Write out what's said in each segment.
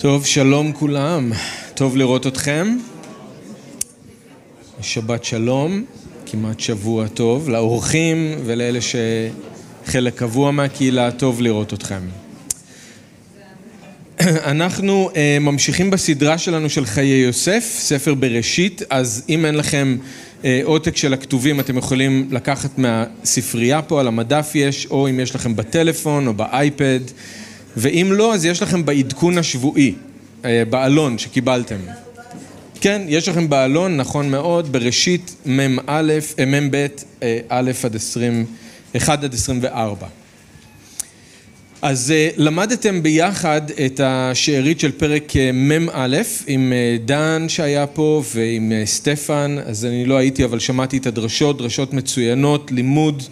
טוב, שלום כולם, טוב לראות אתכם. שבת שלום, כמעט שבוע טוב, לאורחים ולאלה שחלק קבוע מהקהילה, טוב לראות אתכם. אנחנו uh, ממשיכים בסדרה שלנו של חיי יוסף, ספר בראשית, אז אם אין לכם uh, עותק של הכתובים אתם יכולים לקחת מהספרייה פה, על המדף יש, או אם יש לכם בטלפון או באייפד. ואם לא, אז יש לכם בעדכון השבועי, אה, בעלון שקיבלתם. כן, יש לכם בעלון, נכון מאוד, בראשית מ"א, אה, מ"ב, אה, א' עד 20, 1 עד 24. אז למדתם ביחד את השארית של פרק מ"א עם דן שהיה פה ועם סטפן, אז אני לא הייתי אבל שמעתי את הדרשות, דרשות מצוינות, לימוד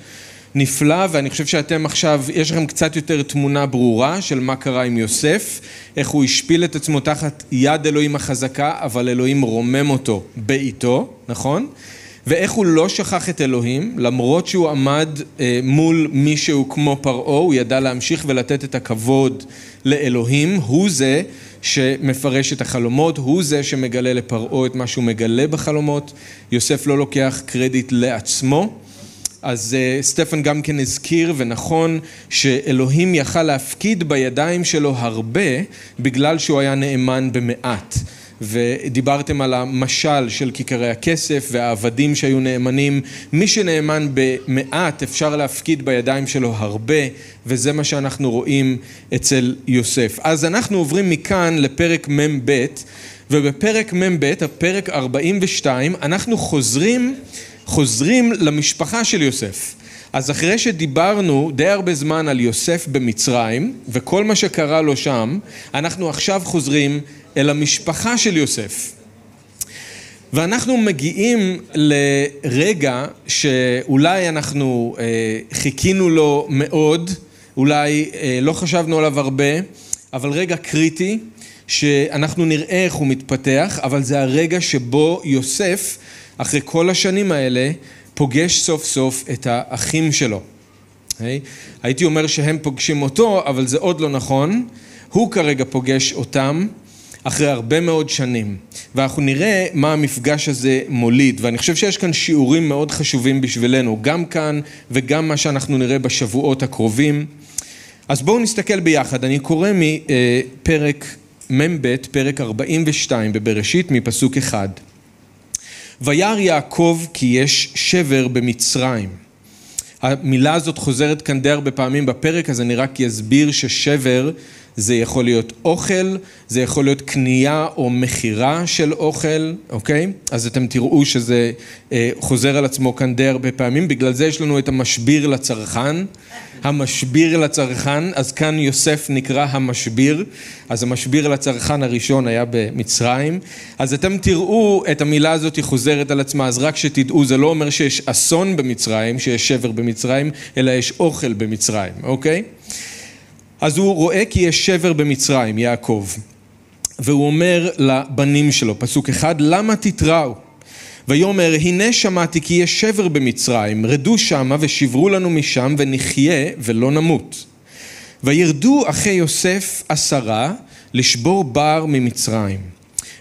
נפלא, ואני חושב שאתם עכשיו, יש לכם קצת יותר תמונה ברורה של מה קרה עם יוסף, איך הוא השפיל את עצמו תחת יד אלוהים החזקה, אבל אלוהים רומם אותו בעיתו, נכון? ואיך הוא לא שכח את אלוהים, למרות שהוא עמד אה, מול מישהו כמו פרעה, הוא ידע להמשיך ולתת את הכבוד לאלוהים, הוא זה שמפרש את החלומות, הוא זה שמגלה לפרעה את מה שהוא מגלה בחלומות, יוסף לא לוקח קרדיט לעצמו. אז uh, סטפן גם כן הזכיר ונכון שאלוהים יכל להפקיד בידיים שלו הרבה בגלל שהוא היה נאמן במעט. ודיברתם על המשל של כיכרי הכסף והעבדים שהיו נאמנים. מי שנאמן במעט אפשר להפקיד בידיים שלו הרבה, וזה מה שאנחנו רואים אצל יוסף. אז אנחנו עוברים מכאן לפרק מ"ב, ובפרק מ"ב, הפרק 42, אנחנו חוזרים חוזרים למשפחה של יוסף. אז אחרי שדיברנו די הרבה זמן על יוסף במצרים וכל מה שקרה לו שם, אנחנו עכשיו חוזרים אל המשפחה של יוסף. ואנחנו מגיעים לרגע שאולי אנחנו אה, חיכינו לו מאוד, אולי אה, לא חשבנו עליו הרבה, אבל רגע קריטי שאנחנו נראה איך הוא מתפתח, אבל זה הרגע שבו יוסף אחרי כל השנים האלה, פוגש סוף סוף את האחים שלו. Okay? הייתי אומר שהם פוגשים אותו, אבל זה עוד לא נכון. הוא כרגע פוגש אותם אחרי הרבה מאוד שנים. ואנחנו נראה מה המפגש הזה מוליד. ואני חושב שיש כאן שיעורים מאוד חשובים בשבילנו, גם כאן וגם מה שאנחנו נראה בשבועות הקרובים. אז בואו נסתכל ביחד. אני קורא מפרק מ"ב, פרק 42 בבראשית, מפסוק אחד. וירא יעקב כי יש שבר במצרים. המילה הזאת חוזרת כאן די הרבה פעמים בפרק, אז אני רק אסביר ששבר זה יכול להיות אוכל, זה יכול להיות קנייה או מכירה של אוכל, אוקיי? אז אתם תראו שזה אה, חוזר על עצמו כאן די הרבה פעמים, בגלל זה יש לנו את המשביר לצרכן. המשביר לצרכן, אז כאן יוסף נקרא המשביר, אז המשביר לצרכן הראשון היה במצרים, אז אתם תראו את המילה הזאת היא חוזרת על עצמה, אז רק שתדעו, זה לא אומר שיש אסון במצרים, שיש שבר במצרים, אלא יש אוכל במצרים, אוקיי? אז הוא רואה כי יש שבר במצרים, יעקב, והוא אומר לבנים שלו, פסוק אחד, למה תתראו? ויאמר הנה שמעתי כי יש שבר במצרים רדו שמה ושברו לנו משם ונחיה ולא נמות. וירדו אחי יוסף עשרה לשבור בר ממצרים.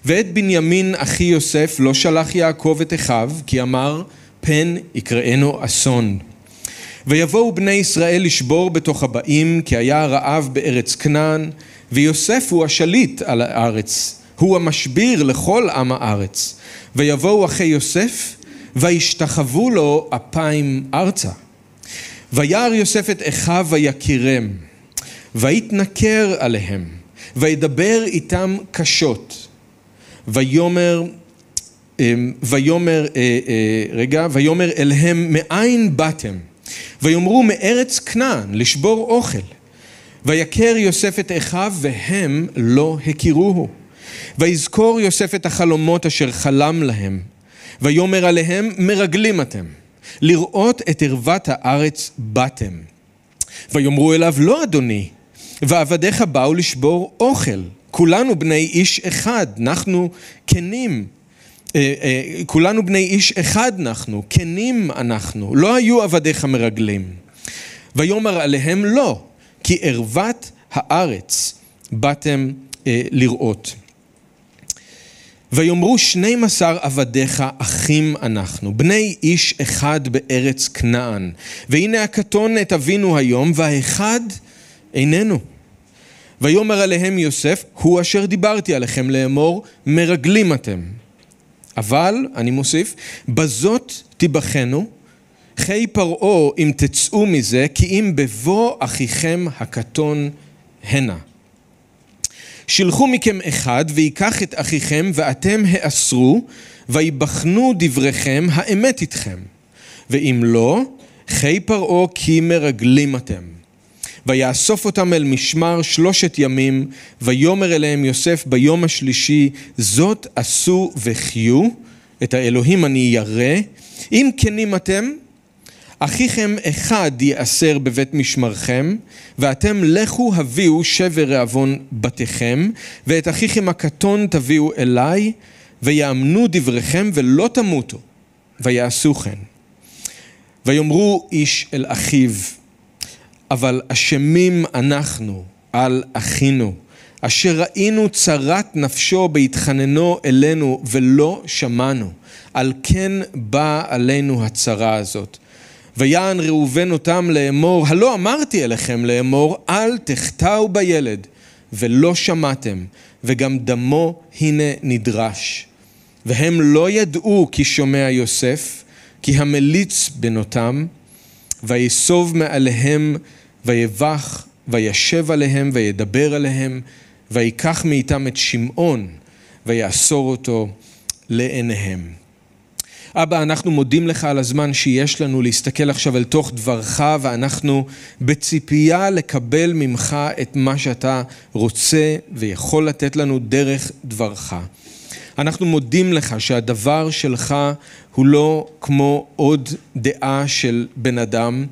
ואת בנימין אחי יוסף לא שלח יעקב את אחיו כי אמר פן יקראנו אסון. ויבואו בני ישראל לשבור בתוך הבאים כי היה רעב בארץ כנען ויוסף הוא השליט על הארץ הוא המשביר לכל עם הארץ. ויבואו אחי יוסף וישתחוו לו אפיים ארצה. וירא יוסף את אחיו ויקירם ויתנכר עליהם וידבר איתם קשות. ויאמר אמ, ויאמר אה, אה, רגע ויאמר אליהם מאין באתם? ויאמרו מארץ כנען לשבור אוכל. ויכר יוסף את אחיו והם לא הכירוהו ויזכור יוסף את החלומות אשר חלם להם, ויאמר עליהם מרגלים אתם, לראות את ערוות הארץ באתם. ויאמרו אליו לא אדוני, ועבדיך באו לשבור אוכל, כולנו בני איש אחד, אנחנו כנים. אה, אה, כולנו בני איש אחד אנחנו, כנים אנחנו, לא היו עבדיך מרגלים. ויאמר עליהם לא, כי ערוות הארץ באתם לראות. ויאמרו שנים עשר עבדיך אחים אנחנו, בני איש אחד בארץ כנען. והנה הקטון את אבינו היום, והאחד איננו. ויאמר עליהם יוסף, הוא אשר דיברתי עליכם לאמור, מרגלים אתם. אבל, אני מוסיף, בזאת תיבחנו, חי פרעה אם תצאו מזה, כי אם בבוא אחיכם הקטון הנה. שלחו מכם אחד ויקח את אחיכם ואתם האסרו ויבחנו דבריכם האמת איתכם. ואם לא חי פרעה כי מרגלים אתם. ויאסוף אותם אל משמר שלושת ימים ויאמר אליהם יוסף ביום השלישי זאת עשו וחיו את האלוהים אני ירא. אם כנים אתם אחיכם אחד ייאסר בבית משמרכם, ואתם לכו הביאו שבר רעבון בתיכם, ואת אחיכם הקטון תביאו אליי, ויאמנו דבריכם ולא תמותו, ויעשו כן. ויאמרו איש אל אחיו, אבל אשמים אנחנו על אחינו, אשר ראינו צרת נפשו בהתחננו אלינו ולא שמענו, על כן באה עלינו הצרה הזאת. ויען ראובן אותם לאמור, הלא אמרתי אליכם לאמור, אל תחטאו בילד, ולא שמעתם, וגם דמו הנה נדרש. והם לא ידעו כי שומע יוסף, כי המליץ בנותם, ויסוב מעליהם, ויבח, וישב עליהם, וידבר עליהם, ויקח מאיתם את שמעון, ויאסור אותו לעיניהם. אבא, אנחנו מודים לך על הזמן שיש לנו להסתכל עכשיו אל תוך דברך, ואנחנו בציפייה לקבל ממך את מה שאתה רוצה ויכול לתת לנו דרך דברך. אנחנו מודים לך שהדבר שלך הוא לא כמו עוד דעה של בן אדם,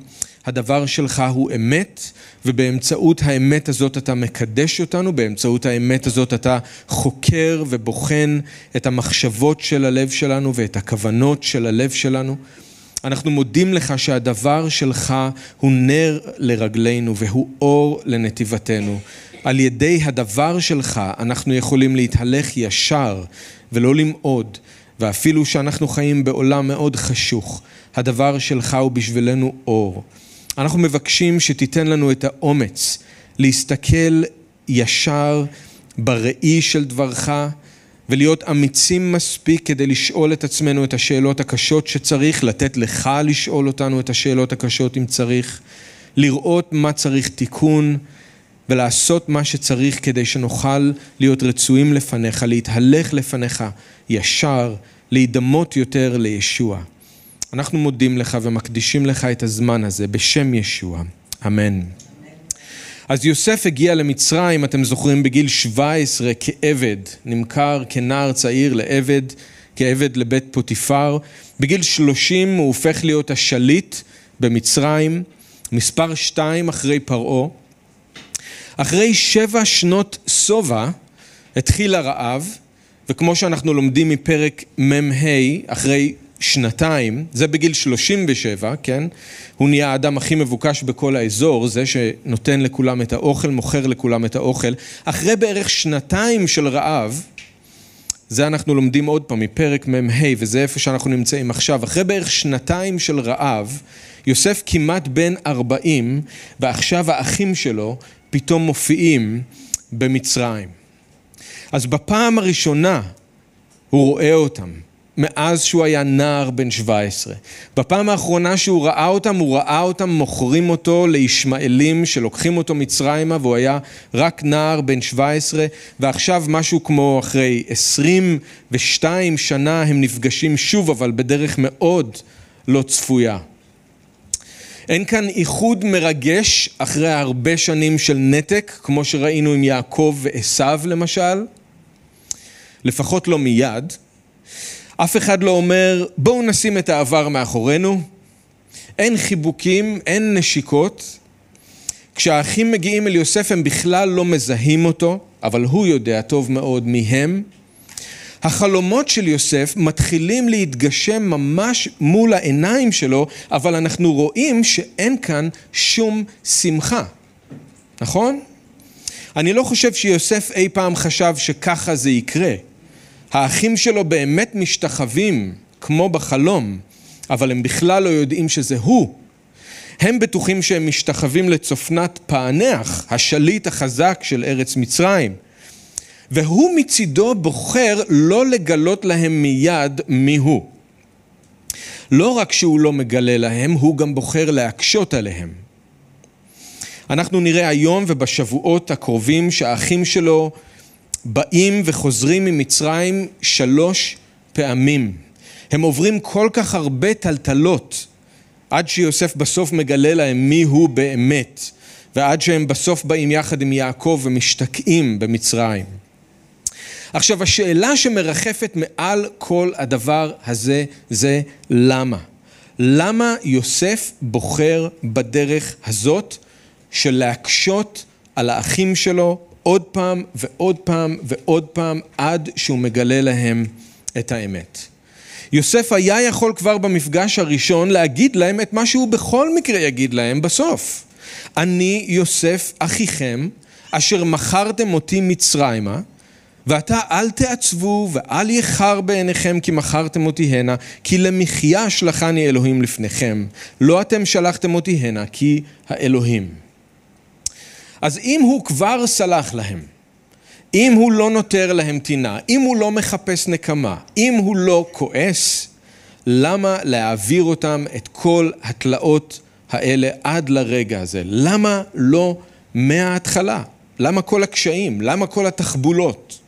הדבר שלך הוא אמת, ובאמצעות האמת הזאת אתה מקדש אותנו, באמצעות האמת הזאת אתה חוקר ובוחן את המחשבות של הלב שלנו ואת הכוונות של הלב שלנו. אנחנו מודים לך שהדבר שלך הוא נר לרגלינו והוא אור לנתיבתנו. על ידי הדבר שלך אנחנו יכולים להתהלך ישר ולא למעוד, ואפילו שאנחנו חיים בעולם מאוד חשוך, הדבר שלך הוא בשבילנו אור. אנחנו מבקשים שתיתן לנו את האומץ להסתכל ישר בראי של דברך ולהיות אמיצים מספיק כדי לשאול את עצמנו את השאלות הקשות שצריך, לתת לך לשאול אותנו את השאלות הקשות אם צריך, לראות מה צריך תיקון ולעשות מה שצריך כדי שנוכל להיות רצויים לפניך, להתהלך לפניך ישר, להידמות יותר לישוע. אנחנו מודים לך ומקדישים לך את הזמן הזה בשם ישוע, אמן. אז יוסף הגיע למצרים, אתם זוכרים, בגיל 17 כעבד, נמכר כנער צעיר לעבד, כעבד לבית פוטיפר. בגיל 30 הוא הופך להיות השליט במצרים, מספר 2 אחרי פרעה. אחרי שבע שנות שובע התחיל הרעב, וכמו שאנחנו לומדים מפרק מ"ה, אחרי שנתיים, זה בגיל 37, כן? הוא נהיה האדם הכי מבוקש בכל האזור, זה שנותן לכולם את האוכל, מוכר לכולם את האוכל. אחרי בערך שנתיים של רעב, זה אנחנו לומדים עוד פעם מפרק מ"ה, וזה איפה שאנחנו נמצאים עכשיו. אחרי בערך שנתיים של רעב, יוסף כמעט בן 40, ועכשיו האחים שלו פתאום מופיעים במצרים. אז בפעם הראשונה הוא רואה אותם. מאז שהוא היה נער בן 17. בפעם האחרונה שהוא ראה אותם, הוא ראה אותם מוכרים אותו לישמעאלים שלוקחים אותו מצרימה והוא היה רק נער בן 17 ועכשיו משהו כמו אחרי 22 שנה הם נפגשים שוב אבל בדרך מאוד לא צפויה. אין כאן איחוד מרגש אחרי הרבה שנים של נתק כמו שראינו עם יעקב ועשו למשל, לפחות לא מיד. אף אחד לא אומר, בואו נשים את העבר מאחורינו. אין חיבוקים, אין נשיקות. כשהאחים מגיעים אל יוסף הם בכלל לא מזהים אותו, אבל הוא יודע טוב מאוד מי הם. החלומות של יוסף מתחילים להתגשם ממש מול העיניים שלו, אבל אנחנו רואים שאין כאן שום שמחה, נכון? אני לא חושב שיוסף אי פעם חשב שככה זה יקרה. האחים שלו באמת משתחווים, כמו בחלום, אבל הם בכלל לא יודעים שזה הוא. הם בטוחים שהם משתחווים לצופנת פענח, השליט החזק של ארץ מצרים. והוא מצידו בוחר לא לגלות להם מיד מי הוא. לא רק שהוא לא מגלה להם, הוא גם בוחר להקשות עליהם. אנחנו נראה היום ובשבועות הקרובים שהאחים שלו באים וחוזרים ממצרים שלוש פעמים. הם עוברים כל כך הרבה טלטלות עד שיוסף בסוף מגלה להם מי הוא באמת ועד שהם בסוף באים יחד עם יעקב ומשתקעים במצרים. עכשיו השאלה שמרחפת מעל כל הדבר הזה זה למה? למה יוסף בוחר בדרך הזאת של להקשות על האחים שלו עוד פעם ועוד פעם ועוד פעם עד שהוא מגלה להם את האמת. יוסף היה יכול כבר במפגש הראשון להגיד להם את מה שהוא בכל מקרה יגיד להם בסוף. אני יוסף אחיכם אשר מכרתם אותי מצרימה ועתה אל תעצבו ואל יחר בעיניכם כי מכרתם אותי הנה כי למחיה שלחני אלוהים לפניכם לא אתם שלחתם אותי הנה כי האלוהים אז אם הוא כבר סלח להם, אם הוא לא נותר להם טינה, אם הוא לא מחפש נקמה, אם הוא לא כועס, למה להעביר אותם את כל התלאות האלה עד לרגע הזה? למה לא מההתחלה? למה כל הקשיים? למה כל התחבולות?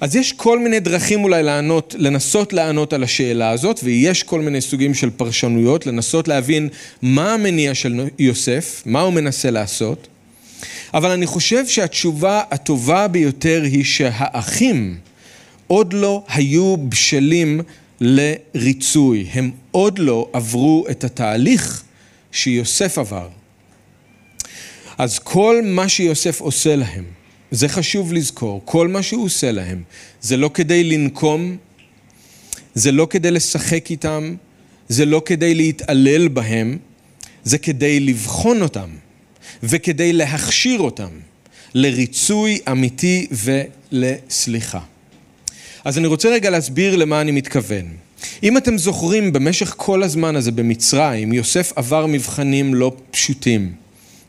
אז יש כל מיני דרכים אולי לענות, לנסות לענות על השאלה הזאת, ויש כל מיני סוגים של פרשנויות, לנסות להבין מה המניע של יוסף, מה הוא מנסה לעשות. אבל אני חושב שהתשובה הטובה ביותר היא שהאחים עוד לא היו בשלים לריצוי, הם עוד לא עברו את התהליך שיוסף עבר. אז כל מה שיוסף עושה להם, זה חשוב לזכור, כל מה שהוא עושה להם, זה לא כדי לנקום, זה לא כדי לשחק איתם, זה לא כדי להתעלל בהם, זה כדי לבחון אותם. וכדי להכשיר אותם לריצוי אמיתי ולסליחה. אז אני רוצה רגע להסביר למה אני מתכוון. אם אתם זוכרים, במשך כל הזמן הזה במצרים, יוסף עבר מבחנים לא פשוטים.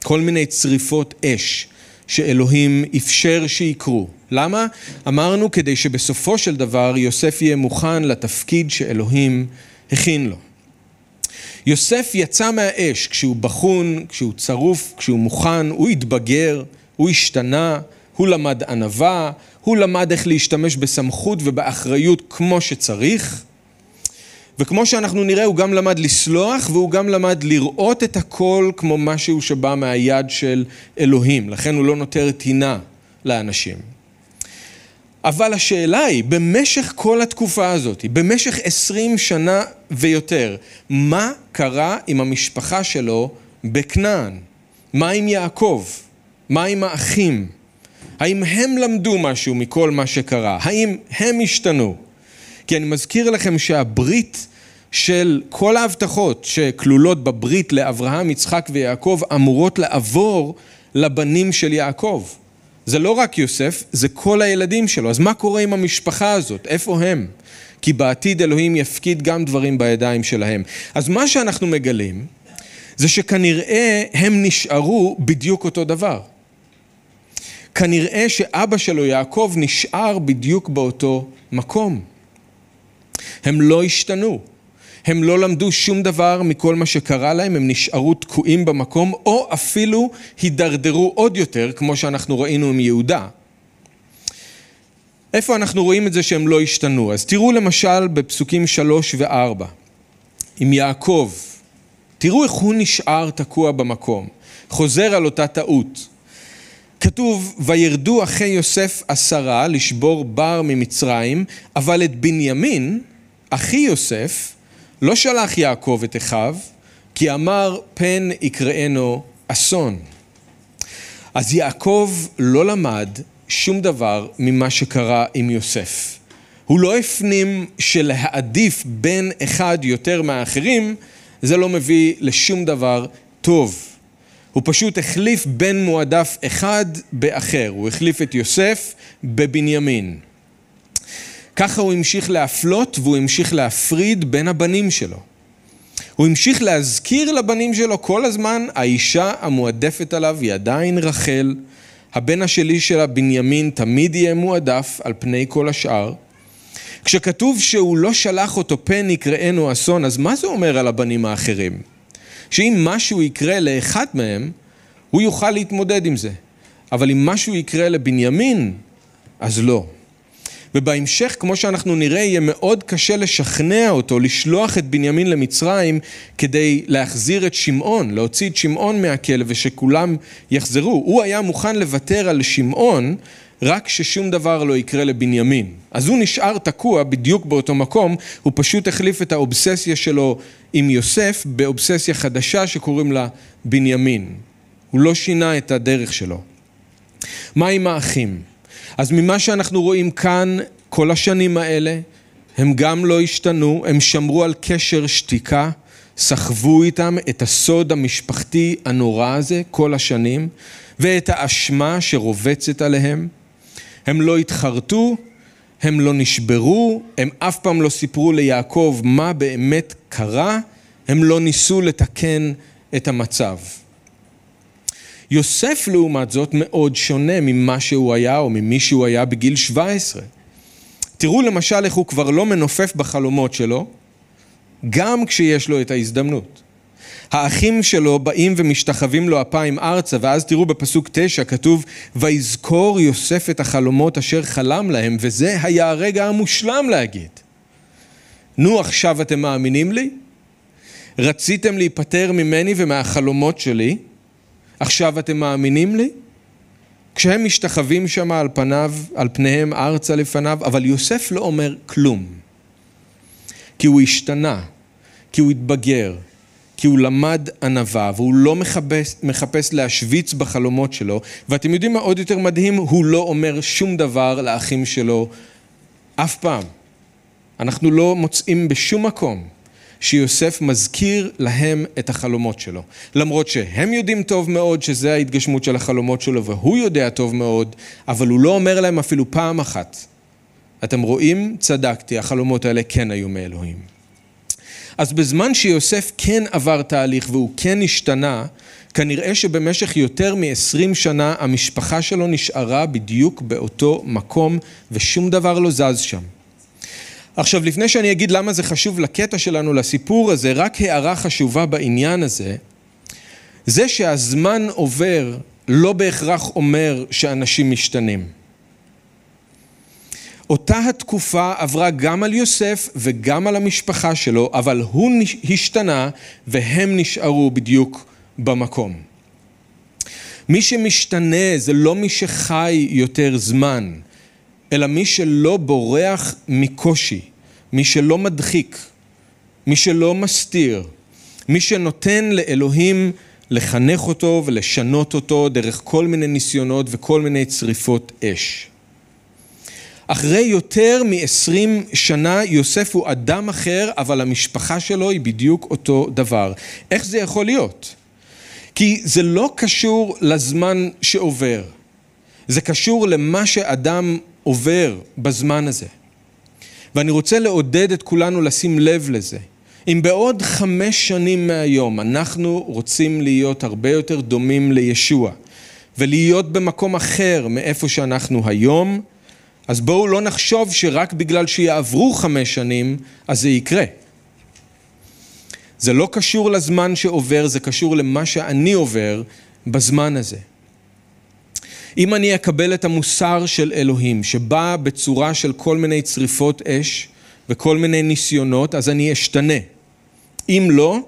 כל מיני צריפות אש שאלוהים אפשר שיקרו. למה? אמרנו כדי שבסופו של דבר יוסף יהיה מוכן לתפקיד שאלוהים הכין לו. יוסף יצא מהאש כשהוא בחון, כשהוא צרוף, כשהוא מוכן, הוא התבגר, הוא השתנה, הוא למד ענווה, הוא למד איך להשתמש בסמכות ובאחריות כמו שצריך. וכמו שאנחנו נראה, הוא גם למד לסלוח והוא גם למד לראות את הכל כמו משהו שבא מהיד של אלוהים. לכן הוא לא נותר טינה לאנשים. אבל השאלה היא, במשך כל התקופה הזאת, במשך עשרים שנה ויותר, מה קרה עם המשפחה שלו בכנען? מה עם יעקב? מה עם האחים? האם הם למדו משהו מכל מה שקרה? האם הם השתנו? כי אני מזכיר לכם שהברית של כל ההבטחות שכלולות בברית לאברהם, יצחק ויעקב אמורות לעבור לבנים של יעקב. זה לא רק יוסף, זה כל הילדים שלו. אז מה קורה עם המשפחה הזאת? איפה הם? כי בעתיד אלוהים יפקיד גם דברים בידיים שלהם. אז מה שאנחנו מגלים זה שכנראה הם נשארו בדיוק אותו דבר. כנראה שאבא שלו יעקב נשאר בדיוק באותו מקום. הם לא השתנו. הם לא למדו שום דבר מכל מה שקרה להם, הם נשארו תקועים במקום, או אפילו הידרדרו עוד יותר, כמו שאנחנו ראינו עם יהודה. איפה אנחנו רואים את זה שהם לא השתנו? אז תראו למשל בפסוקים שלוש וארבע, עם יעקב, תראו איך הוא נשאר תקוע במקום, חוזר על אותה טעות. כתוב, וירדו אחי יוסף עשרה לשבור בר ממצרים, אבל את בנימין, אחי יוסף, לא שלח יעקב את אחיו, כי אמר פן יקראנו אסון. אז יעקב לא למד שום דבר ממה שקרה עם יוסף. הוא לא הפנים שלהעדיף בין אחד יותר מהאחרים, זה לא מביא לשום דבר טוב. הוא פשוט החליף בן מועדף אחד באחר, הוא החליף את יוסף בבנימין. ככה הוא המשיך להפלות והוא המשיך להפריד בין הבנים שלו. הוא המשיך להזכיר לבנים שלו כל הזמן, האישה המועדפת עליו היא עדיין רחל, הבן השלי שלה בנימין תמיד יהיה מועדף על פני כל השאר. כשכתוב שהוא לא שלח אותו פן יקראנו אסון, אז מה זה אומר על הבנים האחרים? שאם משהו יקרה לאחד מהם, הוא יוכל להתמודד עם זה. אבל אם משהו יקרה לבנימין, אז לא. ובהמשך, כמו שאנחנו נראה, יהיה מאוד קשה לשכנע אותו, לשלוח את בנימין למצרים כדי להחזיר את שמעון, להוציא את שמעון מהכלא ושכולם יחזרו. הוא היה מוכן לוותר על שמעון רק ששום דבר לא יקרה לבנימין. אז הוא נשאר תקוע בדיוק באותו מקום, הוא פשוט החליף את האובססיה שלו עם יוסף באובססיה חדשה שקוראים לה בנימין. הוא לא שינה את הדרך שלו. מה עם האחים? אז ממה שאנחנו רואים כאן כל השנים האלה, הם גם לא השתנו, הם שמרו על קשר שתיקה, סחבו איתם את הסוד המשפחתי הנורא הזה כל השנים, ואת האשמה שרובצת עליהם. הם לא התחרטו, הם לא נשברו, הם אף פעם לא סיפרו ליעקב מה באמת קרה, הם לא ניסו לתקן את המצב. יוסף לעומת זאת מאוד שונה ממה שהוא היה או ממי שהוא היה בגיל 17. תראו למשל איך הוא כבר לא מנופף בחלומות שלו, גם כשיש לו את ההזדמנות. האחים שלו באים ומשתחווים לו אפיים ארצה, ואז תראו בפסוק תשע כתוב, ויזכור יוסף את החלומות אשר חלם להם, וזה היה הרגע המושלם להגיד. נו עכשיו אתם מאמינים לי? רציתם להיפטר ממני ומהחלומות שלי, עכשיו אתם מאמינים לי? כשהם משתחווים שם על פניו, על פניהם ארצה לפניו, אבל יוסף לא אומר כלום. כי הוא השתנה, כי הוא התבגר, כי הוא למד ענווה, והוא לא מחפש, מחפש להשוויץ בחלומות שלו, ואתם יודעים מה עוד יותר מדהים? הוא לא אומר שום דבר לאחים שלו אף פעם. אנחנו לא מוצאים בשום מקום שיוסף מזכיר להם את החלומות שלו. למרות שהם יודעים טוב מאוד שזה ההתגשמות של החלומות שלו והוא יודע טוב מאוד, אבל הוא לא אומר להם אפילו פעם אחת. אתם רואים? צדקתי, החלומות האלה כן היו מאלוהים. אז בזמן שיוסף כן עבר תהליך והוא כן השתנה, כנראה שבמשך יותר מ-20 שנה המשפחה שלו נשארה בדיוק באותו מקום ושום דבר לא זז שם. עכשיו, לפני שאני אגיד למה זה חשוב לקטע שלנו, לסיפור הזה, רק הערה חשובה בעניין הזה, זה שהזמן עובר לא בהכרח אומר שאנשים משתנים. אותה התקופה עברה גם על יוסף וגם על המשפחה שלו, אבל הוא השתנה והם נשארו בדיוק במקום. מי שמשתנה זה לא מי שחי יותר זמן, אלא מי שלא בורח מקושי, מי שלא מדחיק, מי שלא מסתיר, מי שנותן לאלוהים לחנך אותו ולשנות אותו דרך כל מיני ניסיונות וכל מיני צריפות אש. אחרי יותר מ-20 שנה יוסף הוא אדם אחר, אבל המשפחה שלו היא בדיוק אותו דבר. איך זה יכול להיות? כי זה לא קשור לזמן שעובר, זה קשור למה שאדם עובר בזמן הזה. ואני רוצה לעודד את כולנו לשים לב לזה. אם בעוד חמש שנים מהיום אנחנו רוצים להיות הרבה יותר דומים לישוע ולהיות במקום אחר מאיפה שאנחנו היום, אז בואו לא נחשוב שרק בגלל שיעברו חמש שנים, אז זה יקרה. זה לא קשור לזמן שעובר, זה קשור למה שאני עובר בזמן הזה. אם אני אקבל את המוסר של אלוהים, שבא בצורה של כל מיני צריפות אש וכל מיני ניסיונות, אז אני אשתנה. אם לא,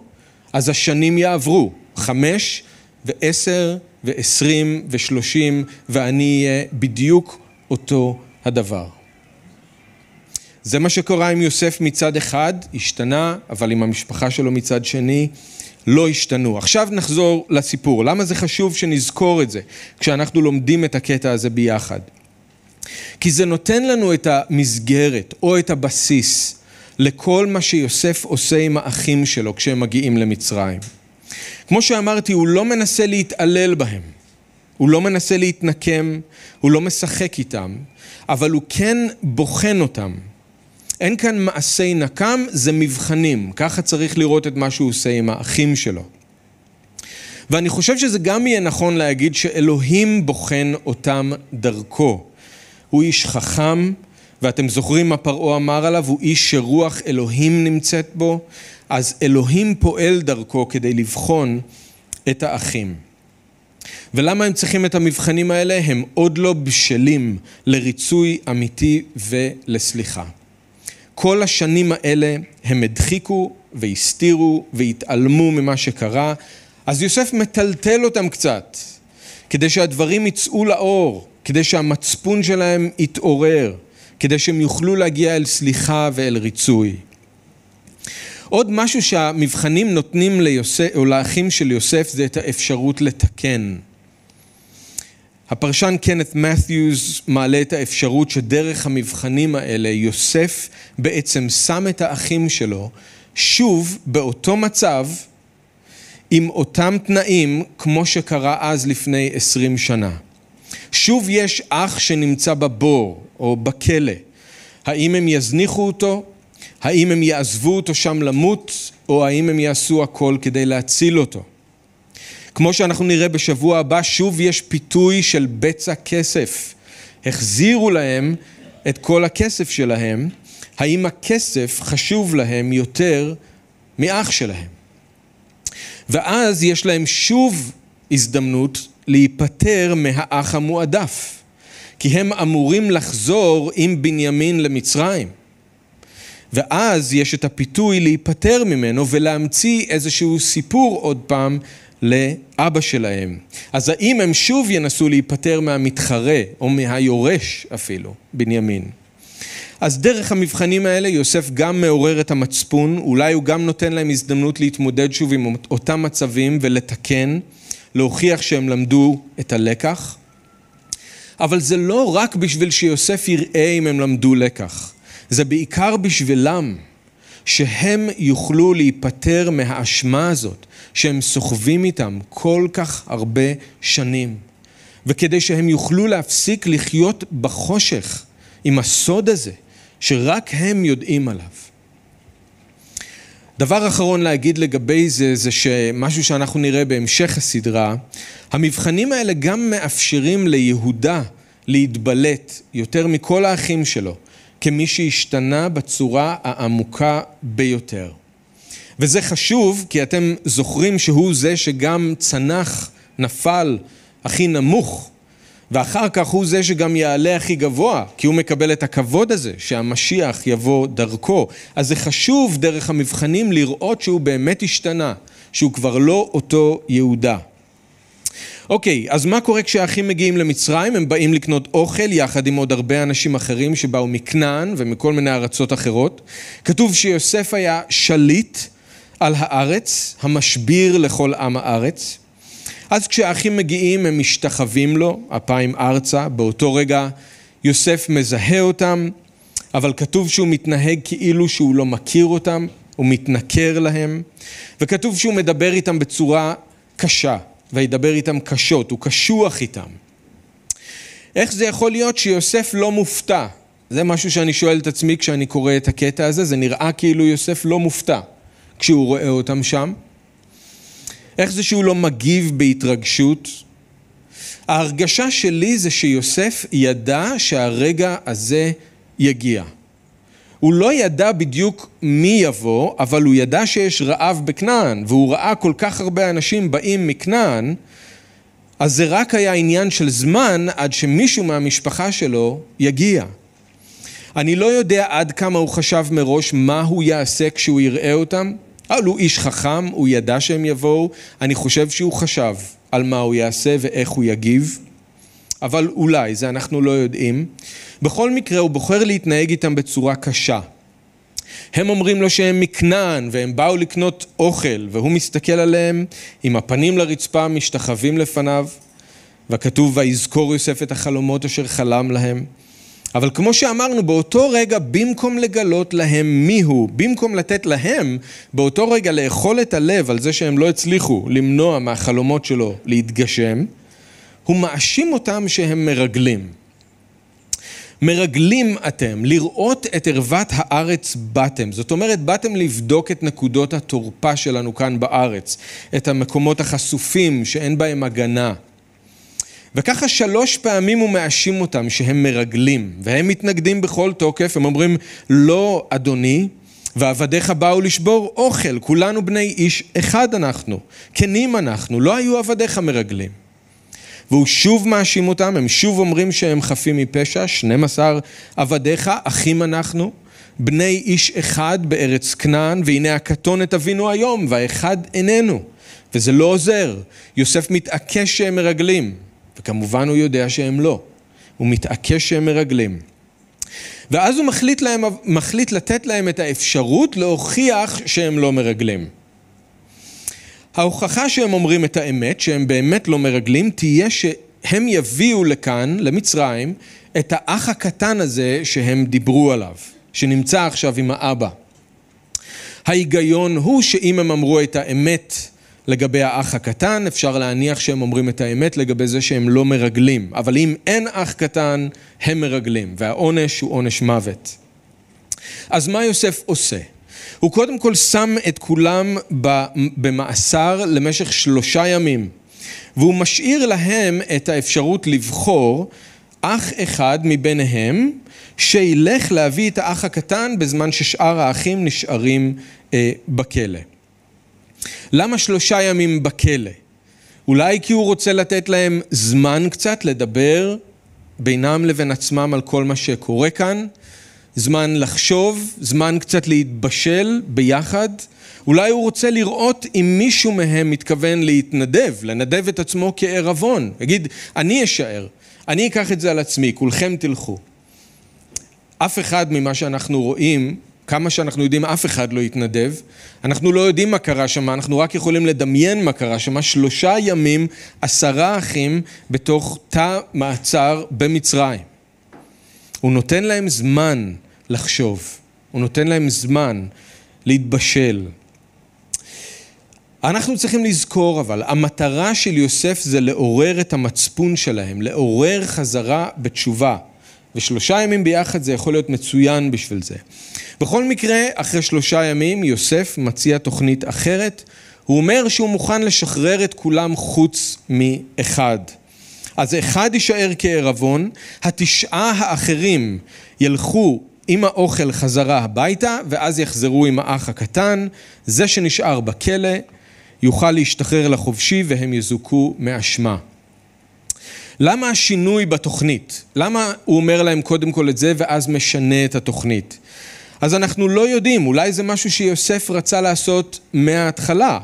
אז השנים יעברו, חמש ועשר ועשרים ושלושים, ואני אהיה בדיוק אותו הדבר. זה מה שקורה עם יוסף מצד אחד, השתנה, אבל עם המשפחה שלו מצד שני, לא השתנו. עכשיו נחזור לסיפור. למה זה חשוב שנזכור את זה כשאנחנו לומדים את הקטע הזה ביחד? כי זה נותן לנו את המסגרת או את הבסיס לכל מה שיוסף עושה עם האחים שלו כשהם מגיעים למצרים. כמו שאמרתי, הוא לא מנסה להתעלל בהם, הוא לא מנסה להתנקם, הוא לא משחק איתם, אבל הוא כן בוחן אותם. אין כאן מעשי נקם, זה מבחנים. ככה צריך לראות את מה שהוא עושה עם האחים שלו. ואני חושב שזה גם יהיה נכון להגיד שאלוהים בוחן אותם דרכו. הוא איש חכם, ואתם זוכרים מה פרעה אמר עליו, הוא איש שרוח אלוהים נמצאת בו, אז אלוהים פועל דרכו כדי לבחון את האחים. ולמה הם צריכים את המבחנים האלה? הם עוד לא בשלים לריצוי אמיתי ולסליחה. כל השנים האלה הם הדחיקו והסתירו והתעלמו ממה שקרה, אז יוסף מטלטל אותם קצת, כדי שהדברים יצאו לאור, כדי שהמצפון שלהם יתעורר, כדי שהם יוכלו להגיע אל סליחה ואל ריצוי. עוד משהו שהמבחנים נותנים ליוסף, או לאחים של יוסף זה את האפשרות לתקן. הפרשן קנת מת'יוז מעלה את האפשרות שדרך המבחנים האלה יוסף בעצם שם את האחים שלו שוב באותו מצב עם אותם תנאים כמו שקרה אז לפני עשרים שנה. שוב יש אח שנמצא בבור או בכלא. האם הם יזניחו אותו? האם הם יעזבו אותו שם למות? או האם הם יעשו הכל כדי להציל אותו? כמו שאנחנו נראה בשבוע הבא, שוב יש פיתוי של בצע כסף. החזירו להם את כל הכסף שלהם, האם הכסף חשוב להם יותר מאח שלהם? ואז יש להם שוב הזדמנות להיפטר מהאח המועדף, כי הם אמורים לחזור עם בנימין למצרים. ואז יש את הפיתוי להיפטר ממנו ולהמציא איזשהו סיפור עוד פעם לאבא שלהם. אז האם הם שוב ינסו להיפטר מהמתחרה, או מהיורש אפילו, בנימין? אז דרך המבחנים האלה יוסף גם מעורר את המצפון, אולי הוא גם נותן להם הזדמנות להתמודד שוב עם אותם מצבים ולתקן, להוכיח שהם למדו את הלקח. אבל זה לא רק בשביל שיוסף יראה אם הם למדו לקח, זה בעיקר בשבילם, שהם יוכלו להיפטר מהאשמה הזאת, שהם סוחבים איתם כל כך הרבה שנים. וכדי שהם יוכלו להפסיק לחיות בחושך עם הסוד הזה, שרק הם יודעים עליו. דבר אחרון להגיד לגבי זה, זה שמשהו שאנחנו נראה בהמשך הסדרה, המבחנים האלה גם מאפשרים ליהודה להתבלט יותר מכל האחים שלו, כמי שהשתנה בצורה העמוקה ביותר. וזה חשוב כי אתם זוכרים שהוא זה שגם צנח, נפל הכי נמוך, ואחר כך הוא זה שגם יעלה הכי גבוה, כי הוא מקבל את הכבוד הזה, שהמשיח יבוא דרכו. אז זה חשוב דרך המבחנים לראות שהוא באמת השתנה, שהוא כבר לא אותו יהודה. אוקיי, אז מה קורה כשהאחים מגיעים למצרים? הם באים לקנות אוכל יחד עם עוד הרבה אנשים אחרים שבאו מכנען ומכל מיני ארצות אחרות. כתוב שיוסף היה שליט על הארץ, המשביר לכל עם הארץ. אז כשהאחים מגיעים הם משתחווים לו, אפיים ארצה, באותו רגע יוסף מזהה אותם, אבל כתוב שהוא מתנהג כאילו שהוא לא מכיר אותם, הוא מתנכר להם, וכתוב שהוא מדבר איתם בצורה קשה, וידבר איתם קשות, הוא קשוח איתם. איך זה יכול להיות שיוסף לא מופתע? זה משהו שאני שואל את עצמי כשאני קורא את הקטע הזה, זה נראה כאילו יוסף לא מופתע כשהוא רואה אותם שם. איך זה שהוא לא מגיב בהתרגשות? ההרגשה שלי זה שיוסף ידע שהרגע הזה יגיע. הוא לא ידע בדיוק מי יבוא, אבל הוא ידע שיש רעב בכנען, והוא ראה כל כך הרבה אנשים באים מכנען, אז זה רק היה עניין של זמן עד שמישהו מהמשפחה שלו יגיע. אני לא יודע עד כמה הוא חשב מראש מה הוא יעשה כשהוא יראה אותם, אבל הוא איש חכם, הוא ידע שהם יבואו, אני חושב שהוא חשב על מה הוא יעשה ואיך הוא יגיב, אבל אולי, זה אנחנו לא יודעים. בכל מקרה, הוא בוחר להתנהג איתם בצורה קשה. הם אומרים לו שהם מכנען והם באו לקנות אוכל, והוא מסתכל עליהם עם הפנים לרצפה, משתחווים לפניו, וכתוב ויזכור יוסף את החלומות אשר חלם להם. אבל כמו שאמרנו, באותו רגע, במקום לגלות להם מיהו, במקום לתת להם, באותו רגע לאכול את הלב על זה שהם לא הצליחו למנוע מהחלומות שלו להתגשם, הוא מאשים אותם שהם מרגלים. מרגלים אתם, לראות את ערוות הארץ באתם. זאת אומרת, באתם לבדוק את נקודות התורפה שלנו כאן בארץ, את המקומות החשופים שאין בהם הגנה. וככה שלוש פעמים הוא מאשים אותם שהם מרגלים, והם מתנגדים בכל תוקף, הם אומרים, לא אדוני, ועבדיך באו לשבור אוכל, כולנו בני איש אחד אנחנו, כנים אנחנו, לא היו עבדיך מרגלים. והוא שוב מאשים אותם, הם שוב אומרים שהם חפים מפשע, 12 עבדיך, אחים אנחנו, בני איש אחד בארץ כנען, והנה הקטון את אבינו היום, והאחד איננו. וזה לא עוזר. יוסף מתעקש שהם מרגלים, וכמובן הוא יודע שהם לא. הוא מתעקש שהם מרגלים. ואז הוא מחליט, להם, מחליט לתת להם את האפשרות להוכיח שהם לא מרגלים. ההוכחה שהם אומרים את האמת, שהם באמת לא מרגלים, תהיה שהם יביאו לכאן, למצרים, את האח הקטן הזה שהם דיברו עליו, שנמצא עכשיו עם האבא. ההיגיון הוא שאם הם אמרו את האמת לגבי האח הקטן, אפשר להניח שהם אומרים את האמת לגבי זה שהם לא מרגלים. אבל אם אין אח קטן, הם מרגלים, והעונש הוא עונש מוות. אז מה יוסף עושה? הוא קודם כל שם את כולם במאסר למשך שלושה ימים, והוא משאיר להם את האפשרות לבחור אח אחד מביניהם שילך להביא את האח הקטן בזמן ששאר האחים נשארים אה, בכלא. למה שלושה ימים בכלא? אולי כי הוא רוצה לתת להם זמן קצת לדבר בינם לבין עצמם על כל מה שקורה כאן, זמן לחשוב, זמן קצת להתבשל ביחד. אולי הוא רוצה לראות אם מישהו מהם מתכוון להתנדב, לנדב את עצמו כערבון. יגיד, אני אשאר, אני אקח את זה על עצמי, כולכם תלכו. אף אחד ממה שאנחנו רואים, כמה שאנחנו יודעים, אף אחד לא יתנדב. אנחנו לא יודעים מה קרה שם, אנחנו רק יכולים לדמיין מה קרה שם. שלושה ימים, עשרה אחים בתוך תא מעצר במצרים. הוא נותן להם זמן לחשוב, הוא נותן להם זמן להתבשל. אנחנו צריכים לזכור אבל, המטרה של יוסף זה לעורר את המצפון שלהם, לעורר חזרה בתשובה. ושלושה ימים ביחד זה יכול להיות מצוין בשביל זה. בכל מקרה, אחרי שלושה ימים יוסף מציע תוכנית אחרת. הוא אומר שהוא מוכן לשחרר את כולם חוץ מאחד. אז אחד יישאר כערבון, התשעה האחרים ילכו עם האוכל חזרה הביתה, ואז יחזרו עם האח הקטן. זה שנשאר בכלא יוכל להשתחרר לחופשי והם יזוכו מאשמה. למה השינוי בתוכנית? למה הוא אומר להם קודם כל את זה ואז משנה את התוכנית? אז אנחנו לא יודעים, אולי זה משהו שיוסף רצה לעשות מההתחלה.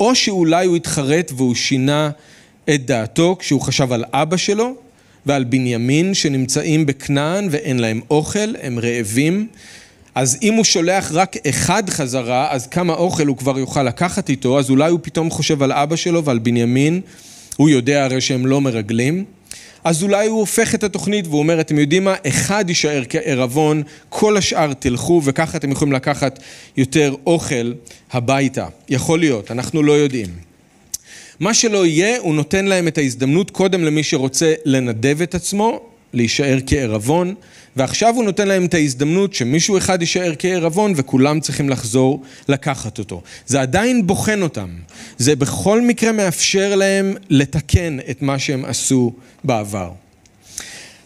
או שאולי הוא התחרט והוא שינה את דעתו כשהוא חשב על אבא שלו, ועל בנימין שנמצאים בכנען ואין להם אוכל, הם רעבים. אז אם הוא שולח רק אחד חזרה, אז כמה אוכל הוא כבר יוכל לקחת איתו, אז אולי הוא פתאום חושב על אבא שלו ועל בנימין, הוא יודע הרי שהם לא מרגלים. אז אולי הוא הופך את התוכנית והוא אומר, אתם יודעים מה, אחד יישאר כערבון, כל השאר תלכו וככה אתם יכולים לקחת יותר אוכל הביתה. יכול להיות, אנחנו לא יודעים. מה שלא יהיה, הוא נותן להם את ההזדמנות קודם למי שרוצה לנדב את עצמו, להישאר כערבון, ועכשיו הוא נותן להם את ההזדמנות שמישהו אחד יישאר כערבון וכולם צריכים לחזור לקחת אותו. זה עדיין בוחן אותם, זה בכל מקרה מאפשר להם לתקן את מה שהם עשו בעבר.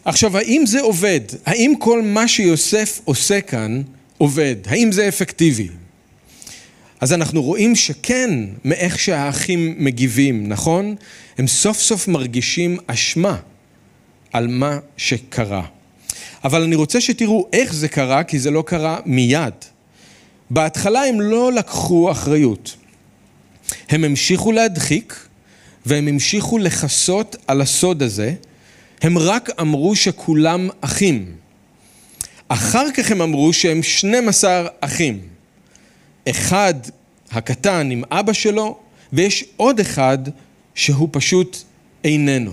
עכשיו, האם זה עובד? האם כל מה שיוסף עושה כאן עובד? האם זה אפקטיבי? אז אנחנו רואים שכן, מאיך שהאחים מגיבים, נכון? הם סוף סוף מרגישים אשמה על מה שקרה. אבל אני רוצה שתראו איך זה קרה, כי זה לא קרה מיד. בהתחלה הם לא לקחו אחריות. הם המשיכו להדחיק, והם המשיכו לכסות על הסוד הזה. הם רק אמרו שכולם אחים. אחר כך הם אמרו שהם 12 אחים. אחד הקטן עם אבא שלו, ויש עוד אחד שהוא פשוט איננו.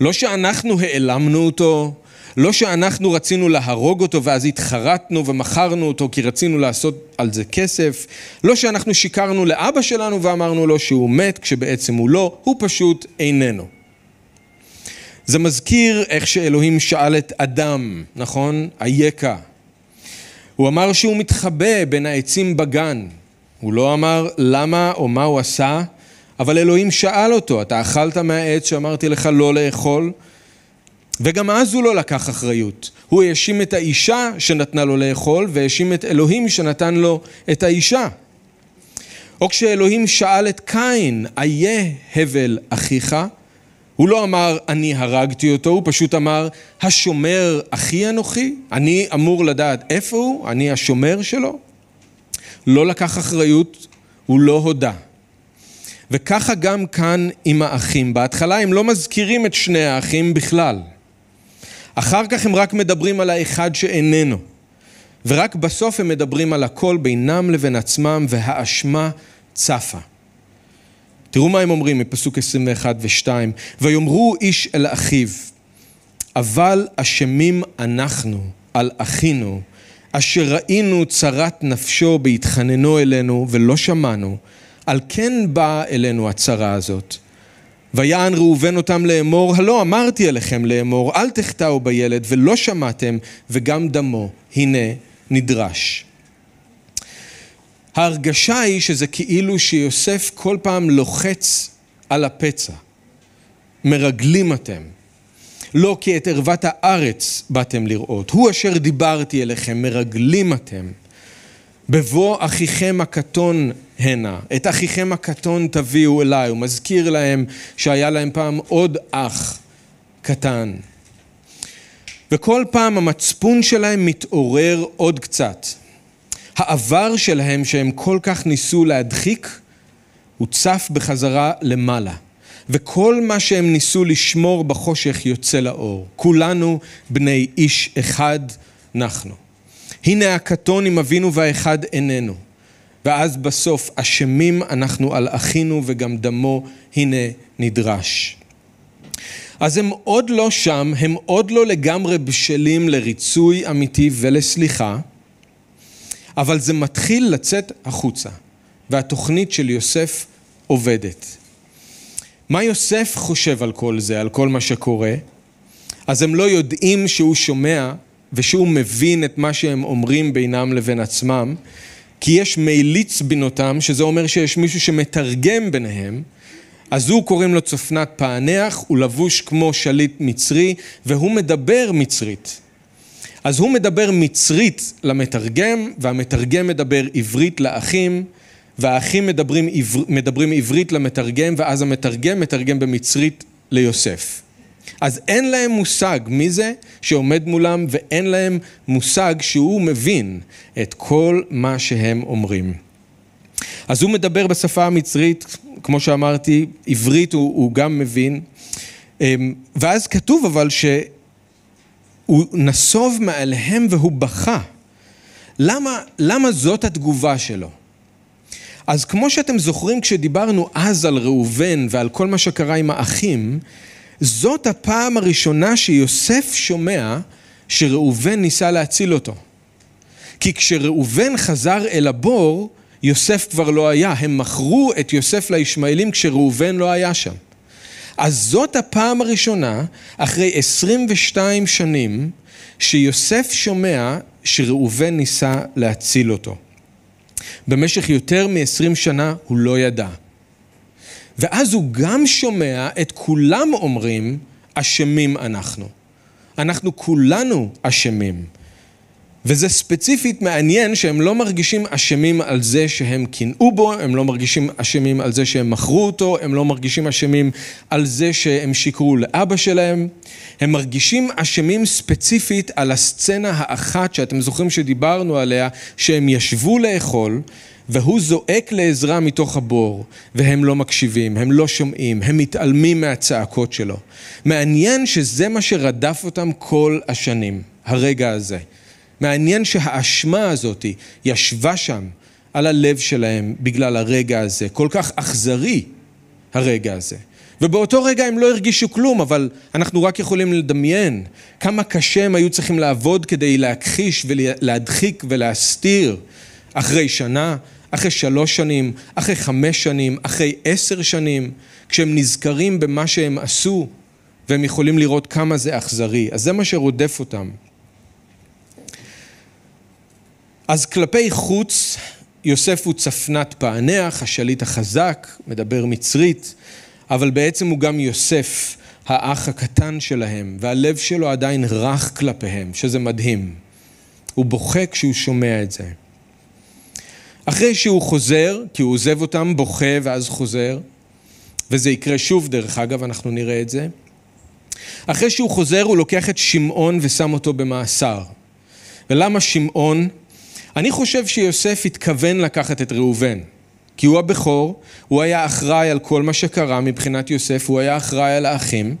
לא שאנחנו העלמנו אותו, לא שאנחנו רצינו להרוג אותו ואז התחרטנו ומכרנו אותו כי רצינו לעשות על זה כסף. לא שאנחנו שיקרנו לאבא שלנו ואמרנו לו שהוא מת כשבעצם הוא לא, הוא פשוט איננו. זה מזכיר איך שאלוהים שאל את אדם, נכון? אייכה. הוא אמר שהוא מתחבא בין העצים בגן. הוא לא אמר למה או מה הוא עשה, אבל אלוהים שאל אותו, אתה אכלת מהעץ שאמרתי לך לא לאכול? וגם אז הוא לא לקח אחריות. הוא האשים את האישה שנתנה לו לאכול, והאשים את אלוהים שנתן לו את האישה. או כשאלוהים שאל את קין, איה הבל אחיך? הוא לא אמר, אני הרגתי אותו, הוא פשוט אמר, השומר אחי אנוכי? אני אמור לדעת איפה הוא? אני השומר שלו? לא לקח אחריות, הוא לא הודה. וככה גם כאן עם האחים. בהתחלה הם לא מזכירים את שני האחים בכלל. אחר כך הם רק מדברים על האחד שאיננו. ורק בסוף הם מדברים על הכל בינם לבין עצמם והאשמה צפה. תראו מה הם אומרים מפסוק 21 ו-2: ויאמרו איש אל אחיו, אבל אשמים אנחנו על אחינו, אשר ראינו צרת נפשו בהתחננו אלינו ולא שמענו, על כן באה אלינו הצרה הזאת. ויען ראובן אותם לאמור, הלא אמרתי אליכם לאמור, אל תחטאו בילד ולא שמעתם וגם דמו, הנה נדרש. ההרגשה היא שזה כאילו שיוסף כל פעם לוחץ על הפצע. מרגלים אתם. לא כי את ערוות הארץ באתם לראות. הוא אשר דיברתי אליכם, מרגלים אתם. בבוא אחיכם הקטון הנה, את אחיכם הקטון תביאו אליי. הוא מזכיר להם שהיה להם פעם עוד אח קטן. וכל פעם המצפון שלהם מתעורר עוד קצת. העבר שלהם שהם כל כך ניסו להדחיק, הוא צף בחזרה למעלה. וכל מה שהם ניסו לשמור בחושך יוצא לאור. כולנו בני איש אחד נחנו. הנה הקטון עם אבינו והאחד איננו. ואז בסוף אשמים אנחנו על אחינו וגם דמו הנה נדרש. אז הם עוד לא שם, הם עוד לא לגמרי בשלים לריצוי אמיתי ולסליחה, אבל זה מתחיל לצאת החוצה, והתוכנית של יוסף עובדת. מה יוסף חושב על כל זה, על כל מה שקורה? אז הם לא יודעים שהוא שומע ושהוא מבין את מה שהם אומרים בינם לבין עצמם, כי יש מיליץ בנותם, שזה אומר שיש מישהו שמתרגם ביניהם, אז הוא קוראים לו צופנת פענח, הוא לבוש כמו שליט מצרי, והוא מדבר מצרית. אז הוא מדבר מצרית למתרגם, והמתרגם מדבר עברית לאחים, והאחים מדברים, עבר, מדברים עברית למתרגם, ואז המתרגם מתרגם במצרית ליוסף. אז אין להם מושג מי זה שעומד מולם, ואין להם מושג שהוא מבין את כל מה שהם אומרים. אז הוא מדבר בשפה המצרית, כמו שאמרתי, עברית הוא, הוא גם מבין, אמ, ואז כתוב אבל שהוא נסוב מעליהם והוא בכה. למה, למה זאת התגובה שלו? אז כמו שאתם זוכרים כשדיברנו אז על ראובן ועל כל מה שקרה עם האחים, זאת הפעם הראשונה שיוסף שומע שראובן ניסה להציל אותו. כי כשראובן חזר אל הבור, יוסף כבר לא היה. הם מכרו את יוסף לישמעאלים כשראובן לא היה שם. אז זאת הפעם הראשונה, אחרי 22 שנים, שיוסף שומע שראובן ניסה להציל אותו. במשך יותר מ-20 שנה הוא לא ידע. ואז הוא גם שומע את כולם אומרים, אשמים אנחנו. אנחנו כולנו אשמים. וזה ספציפית מעניין שהם לא מרגישים אשמים על זה שהם קינאו בו, הם לא מרגישים אשמים על זה שהם מכרו אותו, הם לא מרגישים אשמים על זה שהם שיקרו לאבא שלהם. הם מרגישים אשמים ספציפית על הסצנה האחת שאתם זוכרים שדיברנו עליה, שהם ישבו לאכול והוא זועק לעזרה מתוך הבור, והם לא מקשיבים, הם לא שומעים, הם מתעלמים מהצעקות שלו. מעניין שזה מה שרדף אותם כל השנים, הרגע הזה. מעניין שהאשמה הזאת ישבה שם על הלב שלהם בגלל הרגע הזה, כל כך אכזרי הרגע הזה. ובאותו רגע הם לא הרגישו כלום, אבל אנחנו רק יכולים לדמיין כמה קשה הם היו צריכים לעבוד כדי להכחיש ולהדחיק ולהסתיר אחרי שנה, אחרי שלוש שנים, אחרי חמש שנים, אחרי עשר שנים, כשהם נזכרים במה שהם עשו והם יכולים לראות כמה זה אכזרי. אז זה מה שרודף אותם. אז כלפי חוץ, יוסף הוא צפנת פענח, השליט החזק, מדבר מצרית, אבל בעצם הוא גם יוסף, האח הקטן שלהם, והלב שלו עדיין רך כלפיהם, שזה מדהים. הוא בוכה כשהוא שומע את זה. אחרי שהוא חוזר, כי הוא עוזב אותם, בוכה ואז חוזר, וזה יקרה שוב דרך אגב, אנחנו נראה את זה. אחרי שהוא חוזר הוא לוקח את שמעון ושם אותו במאסר. ולמה שמעון? אני חושב שיוסף התכוון לקחת את ראובן, כי הוא הבכור, הוא היה אחראי על כל מה שקרה מבחינת יוסף, הוא היה אחראי על האחים,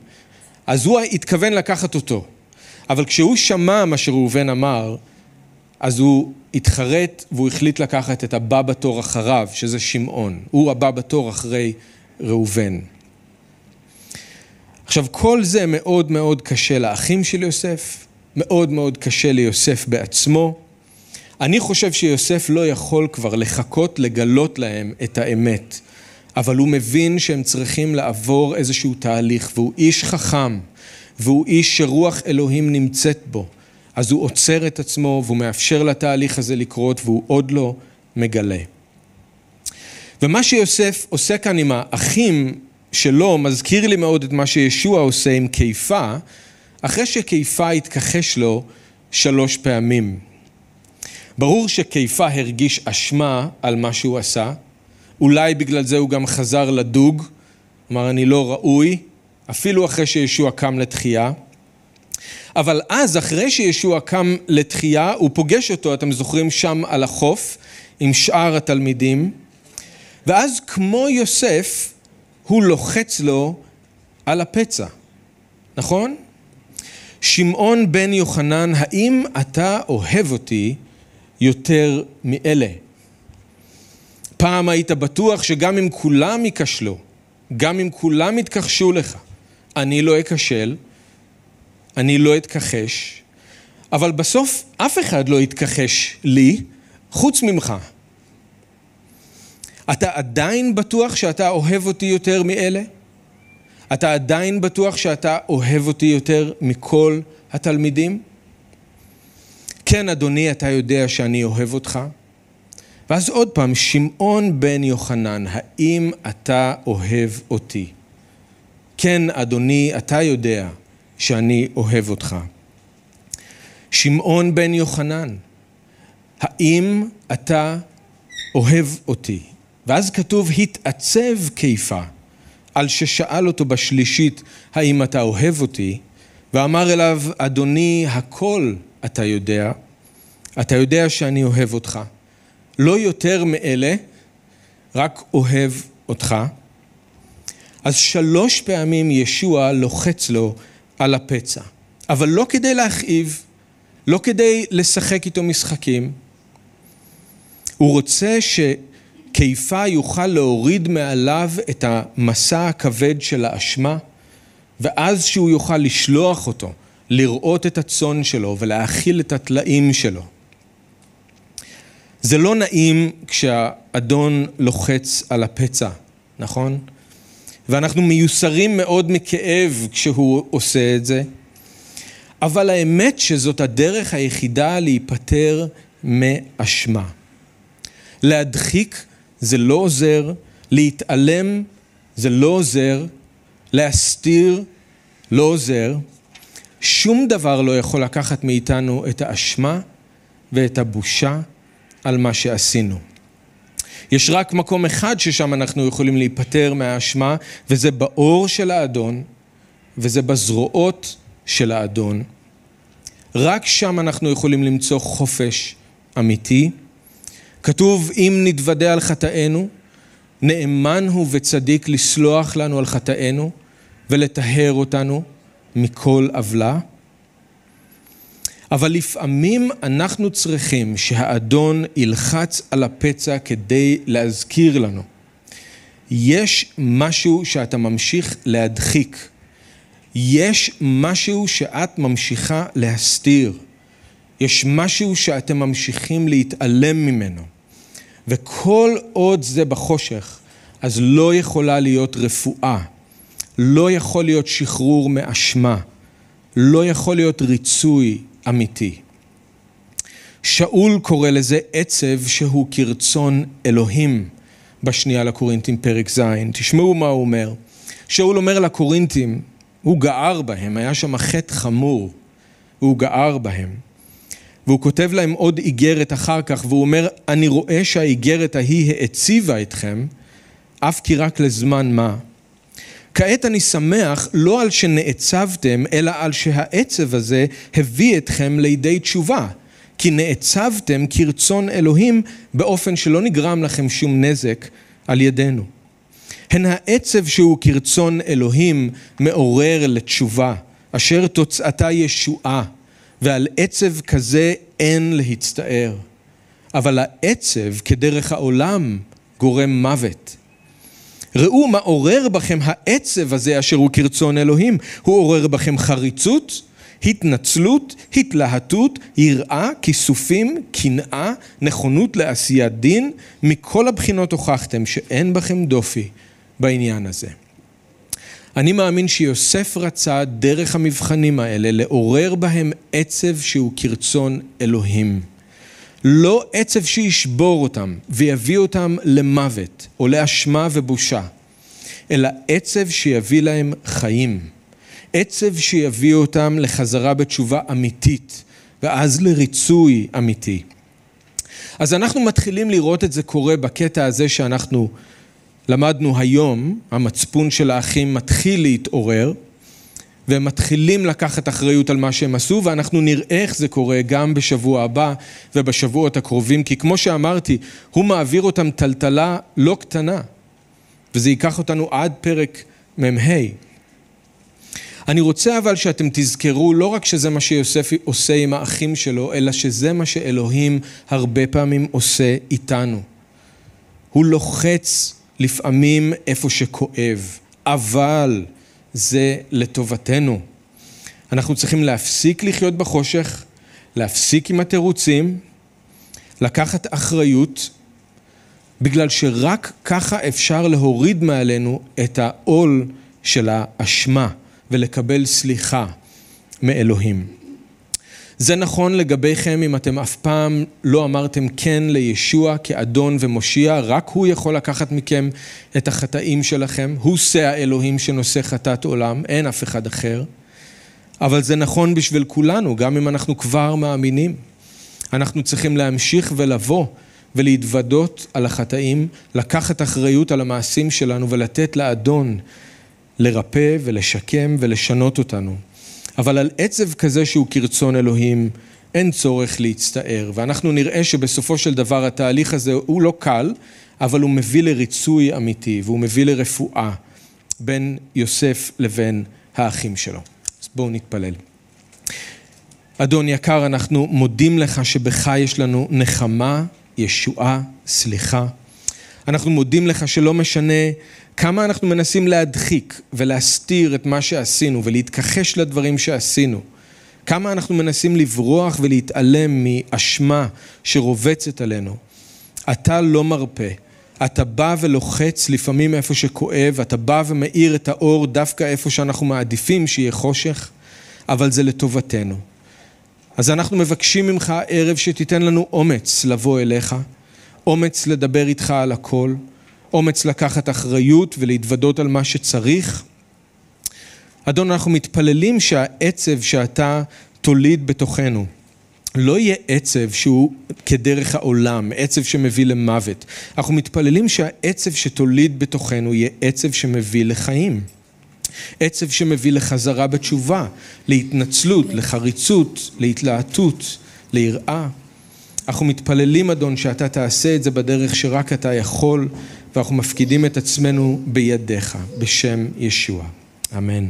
אז הוא התכוון לקחת אותו. אבל כשהוא שמע מה שראובן אמר, אז הוא התחרט והוא החליט לקחת את הבא בתור אחריו, שזה שמעון. הוא הבא בתור אחרי ראובן. עכשיו, כל זה מאוד מאוד קשה לאחים של יוסף, מאוד מאוד קשה ליוסף בעצמו. אני חושב שיוסף לא יכול כבר לחכות לגלות להם את האמת, אבל הוא מבין שהם צריכים לעבור איזשהו תהליך, והוא איש חכם, והוא איש שרוח אלוהים נמצאת בו. אז הוא עוצר את עצמו והוא מאפשר לתהליך הזה לקרות והוא עוד לא מגלה. ומה שיוסף עושה כאן עם האחים שלו מזכיר לי מאוד את מה שישוע עושה עם קיפה, אחרי שקיפה התכחש לו שלוש פעמים. ברור שקיפה הרגיש אשמה על מה שהוא עשה, אולי בגלל זה הוא גם חזר לדוג, אמר אני לא ראוי, אפילו אחרי שישוע קם לתחייה. אבל אז, אחרי שישוע קם לתחייה, הוא פוגש אותו, אתם זוכרים, שם על החוף, עם שאר התלמידים, ואז כמו יוסף, הוא לוחץ לו על הפצע, נכון? שמעון בן יוחנן, האם אתה אוהב אותי יותר מאלה? פעם היית בטוח שגם אם כולם ייכשלו, גם אם כולם יתכחשו לך, אני לא אכשל, אני לא אתכחש, אבל בסוף אף אחד לא יתכחש לי חוץ ממך. אתה עדיין בטוח שאתה אוהב אותי יותר מאלה? אתה עדיין בטוח שאתה אוהב אותי יותר מכל התלמידים? כן, אדוני, אתה יודע שאני אוהב אותך. ואז עוד פעם, שמעון בן יוחנן, האם אתה אוהב אותי? כן, אדוני, אתה יודע שאני אוהב אותך. שמעון בן יוחנן, האם אתה אוהב אותי? ואז כתוב, התעצב קיפה על ששאל אותו בשלישית, האם אתה אוהב אותי? ואמר אליו, אדוני, הכל אתה יודע, אתה יודע שאני אוהב אותך. לא יותר מאלה, רק אוהב אותך. אז שלוש פעמים ישוע לוחץ לו על הפצע, אבל לא כדי להכאיב, לא כדי לשחק איתו משחקים. הוא רוצה שקיפה יוכל להוריד מעליו את המסע הכבד של האשמה, ואז שהוא יוכל לשלוח אותו, לראות את הצאן שלו ולהאכיל את הטלאים שלו. זה לא נעים כשהאדון לוחץ על הפצע, נכון? ואנחנו מיוסרים מאוד מכאב כשהוא עושה את זה, אבל האמת שזאת הדרך היחידה להיפטר מאשמה. להדחיק זה לא עוזר, להתעלם זה לא עוזר, להסתיר לא עוזר, שום דבר לא יכול לקחת מאיתנו את האשמה ואת הבושה על מה שעשינו. יש רק מקום אחד ששם אנחנו יכולים להיפטר מהאשמה, וזה באור של האדון, וזה בזרועות של האדון. רק שם אנחנו יכולים למצוא חופש אמיתי. כתוב, אם נתוודה על חטאינו, נאמן הוא וצדיק לסלוח לנו על חטאינו ולטהר אותנו מכל עוולה. אבל לפעמים אנחנו צריכים שהאדון ילחץ על הפצע כדי להזכיר לנו. יש משהו שאתה ממשיך להדחיק. יש משהו שאת ממשיכה להסתיר. יש משהו שאתם ממשיכים להתעלם ממנו. וכל עוד זה בחושך, אז לא יכולה להיות רפואה, לא יכול להיות שחרור מאשמה, לא יכול להיות ריצוי אמיתי. שאול קורא לזה עצב שהוא כרצון אלוהים בשנייה לקורינטים פרק ז', תשמעו מה הוא אומר. שאול אומר לקורינטים, הוא גער בהם, היה שם חטא חמור, והוא גער בהם. והוא כותב להם עוד איגרת אחר כך, והוא אומר, אני רואה שהאיגרת ההיא העציבה אתכם, אף כי רק לזמן מה. כעת אני שמח לא על שנעצבתם, אלא על שהעצב הזה הביא אתכם לידי תשובה. כי נעצבתם כרצון אלוהים באופן שלא נגרם לכם שום נזק על ידינו. הן העצב שהוא כרצון אלוהים מעורר לתשובה, אשר תוצאתה ישועה, ועל עצב כזה אין להצטער. אבל העצב כדרך העולם גורם מוות. ראו מה עורר בכם העצב הזה אשר הוא כרצון אלוהים. הוא עורר בכם חריצות, התנצלות, התלהטות, יראה, כיסופים, קנאה, נכונות לעשיית דין. מכל הבחינות הוכחתם שאין בכם דופי בעניין הזה. אני מאמין שיוסף רצה דרך המבחנים האלה לעורר בהם עצב שהוא כרצון אלוהים. לא עצב שישבור אותם ויביא אותם למוות או לאשמה ובושה, אלא עצב שיביא להם חיים. עצב שיביא אותם לחזרה בתשובה אמיתית, ואז לריצוי אמיתי. אז אנחנו מתחילים לראות את זה קורה בקטע הזה שאנחנו למדנו היום, המצפון של האחים מתחיל להתעורר, והם מתחילים לקחת אחריות על מה שהם עשו, ואנחנו נראה איך זה קורה גם בשבוע הבא ובשבועות הקרובים, כי כמו שאמרתי, הוא מעביר אותם טלטלה לא קטנה, וזה ייקח אותנו עד פרק מ"ה. אני רוצה אבל שאתם תזכרו לא רק שזה מה שיוסף עושה עם האחים שלו, אלא שזה מה שאלוהים הרבה פעמים עושה איתנו. הוא לוחץ לפעמים איפה שכואב, אבל זה לטובתנו. אנחנו צריכים להפסיק לחיות בחושך, להפסיק עם התירוצים, לקחת אחריות, בגלל שרק ככה אפשר להוריד מעלינו את העול של האשמה ולקבל סליחה מאלוהים. זה נכון לגביכם אם אתם אף פעם לא אמרתם כן לישוע כאדון ומושיע, רק הוא יכול לקחת מכם את החטאים שלכם, הוא שא האלוהים שנושא חטאת עולם, אין אף אחד אחר. אבל זה נכון בשביל כולנו, גם אם אנחנו כבר מאמינים. אנחנו צריכים להמשיך ולבוא ולהתוודות על החטאים, לקחת אחריות על המעשים שלנו ולתת לאדון לרפא ולשקם ולשנות אותנו. אבל על עצב כזה שהוא כרצון אלוהים, אין צורך להצטער. ואנחנו נראה שבסופו של דבר התהליך הזה הוא לא קל, אבל הוא מביא לריצוי אמיתי, והוא מביא לרפואה בין יוסף לבין האחים שלו. אז בואו נתפלל. אדון יקר, אנחנו מודים לך שבך יש לנו נחמה, ישועה, סליחה. אנחנו מודים לך שלא משנה כמה אנחנו מנסים להדחיק ולהסתיר את מה שעשינו ולהתכחש לדברים שעשינו. כמה אנחנו מנסים לברוח ולהתעלם מאשמה שרובצת עלינו. אתה לא מרפה. אתה בא ולוחץ לפעמים איפה שכואב, אתה בא ומאיר את האור דווקא איפה שאנחנו מעדיפים שיהיה חושך, אבל זה לטובתנו. אז אנחנו מבקשים ממך הערב שתיתן לנו אומץ לבוא אליך, אומץ לדבר איתך על הכל, אומץ לקחת אחריות ולהתוודות על מה שצריך. אדון, אנחנו מתפללים שהעצב שאתה תוליד בתוכנו לא יהיה עצב שהוא כדרך העולם, עצב שמביא למוות. אנחנו מתפללים שהעצב שתוליד בתוכנו יהיה עצב שמביא לחיים. עצב שמביא לחזרה בתשובה, להתנצלות, לחריצות, להתלהטות, ליראה. אנחנו מתפללים, אדון, שאתה תעשה את זה בדרך שרק אתה יכול, ואנחנו מפקידים את עצמנו בידיך, בשם ישוע. אמן.